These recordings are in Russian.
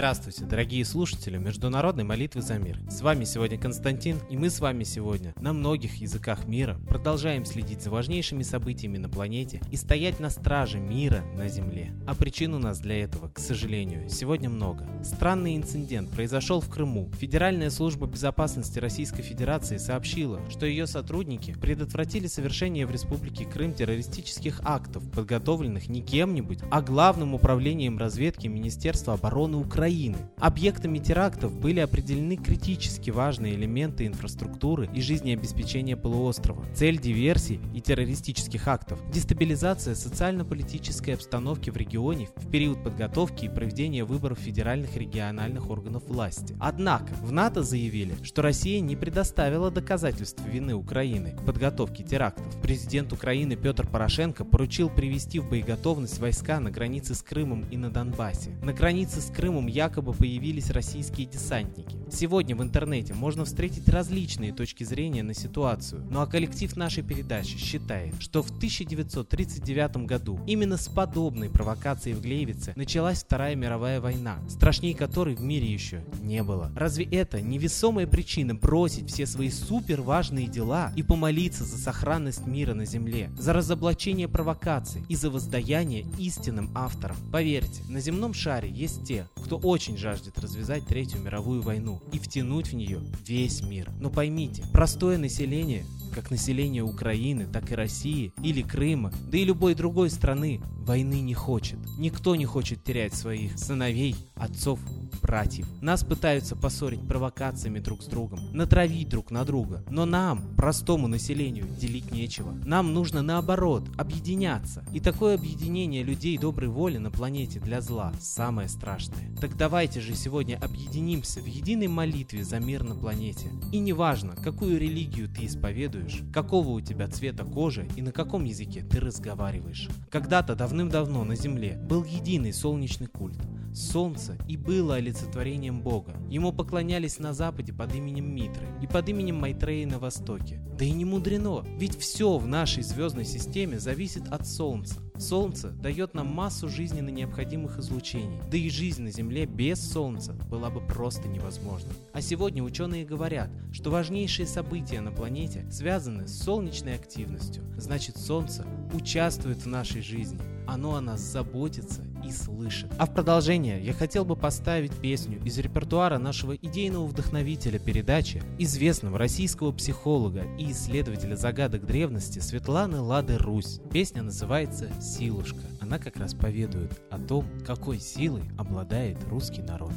Здравствуйте, дорогие слушатели Международной молитвы за мир. С вами сегодня Константин, и мы с вами сегодня на многих языках мира продолжаем следить за важнейшими событиями на планете и стоять на страже мира на Земле. А причин у нас для этого, к сожалению, сегодня много. Странный инцидент произошел в Крыму. Федеральная служба безопасности Российской Федерации сообщила, что ее сотрудники предотвратили совершение в Республике Крым террористических актов, подготовленных не кем-нибудь, а Главным управлением разведки Министерства обороны Украины Украины. Объектами терактов были определены критически важные элементы инфраструктуры и жизнеобеспечения полуострова. Цель диверсий и террористических актов – дестабилизация социально-политической обстановки в регионе в период подготовки и проведения выборов федеральных и региональных органов власти. Однако в НАТО заявили, что Россия не предоставила доказательств вины Украины к подготовке терактов. Президент Украины Петр Порошенко поручил привести в боеготовность войска на границе с Крымом и на Донбассе. На границе с Крымом якобы появились российские десантники. Сегодня в интернете можно встретить различные точки зрения на ситуацию, ну а коллектив нашей передачи считает, что в 1939 году именно с подобной провокацией в Глейвице началась Вторая мировая война, страшней которой в мире еще не было. Разве это невесомая причина бросить все свои супер важные дела и помолиться за сохранность мира на Земле, за разоблачение провокаций и за воздаяние истинным авторам? Поверьте, на земном шаре есть те, кто очень жаждет развязать Третью мировую войну и втянуть в нее весь мир. Но поймите, простое население как население Украины, так и России или Крыма, да и любой другой страны, войны не хочет. Никто не хочет терять своих сыновей, отцов, братьев. Нас пытаются поссорить провокациями друг с другом, натравить друг на друга. Но нам, простому населению, делить нечего. Нам нужно наоборот, объединяться. И такое объединение людей доброй воли на планете для зла самое страшное. Так давайте же сегодня объединимся в единой молитве за мир на планете. И неважно, какую религию ты исповедуешь, какого у тебя цвета кожи и на каком языке ты разговариваешь. Когда-то давным-давно на Земле был единый солнечный культ. Солнце и было олицетворением Бога. Ему поклонялись на западе под именем Митры и под именем Майтреи на востоке. Да и не мудрено, ведь все в нашей звездной системе зависит от Солнца. Солнце дает нам массу жизненно необходимых излучений, да и жизнь на Земле без Солнца была бы просто невозможна. А сегодня ученые говорят, что важнейшие события на планете связаны с солнечной активностью. Значит, Солнце участвует в нашей жизни, оно о нас заботится и слышит. А в продолжение я хотел бы поставить песню из репертуара нашего идейного вдохновителя передачи, известного российского психолога и исследователя загадок древности Светланы Лады Русь. Песня называется «Силушка». Она как раз поведует о том, какой силой обладает русский народ.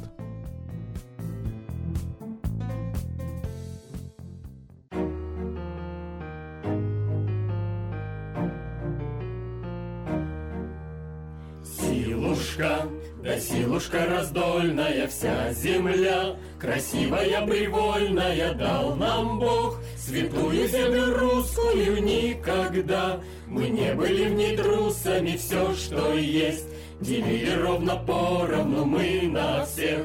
Силушка, да силушка раздольная вся земля, Красивая, привольная дал нам Бог, Святую землю русскую никогда. Мы не были в ней трусами, все, что есть, Делили ровно поровну мы на всех.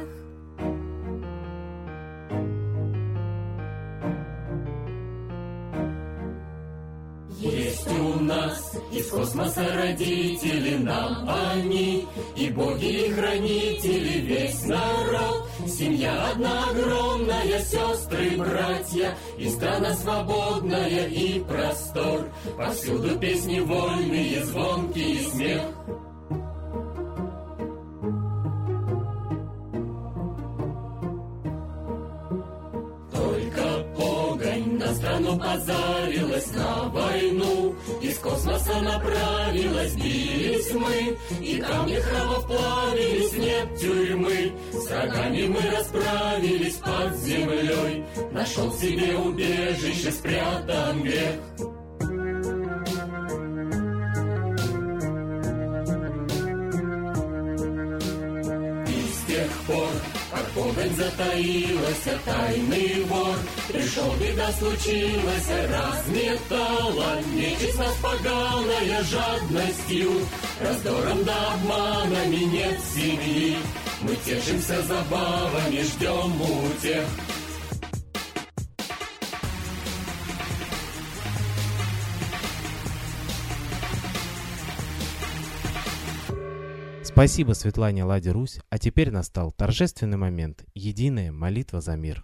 Нас из космоса родители нам они, И боги и хранители весь народ. Семья одна огромная, сестры, братья, И страна свободная и простор. Повсюду песни вольные, звонкий смех. Страну позарилась на войну, Из космоса направилась, бились мы, И камни храмов плавились, нет тюрьмы. С врагами мы расправились под землей, Нашел себе убежище, спрятан грех. Погонь затаилась, тайный вор. Пришел, беда случилась, разметала Нечисть нас поганая жадностью Раздором да обманами нет семьи. Мы тешимся забавами, ждем утех Спасибо Светлане Ладе Русь, а теперь настал торжественный момент – единая молитва за мир.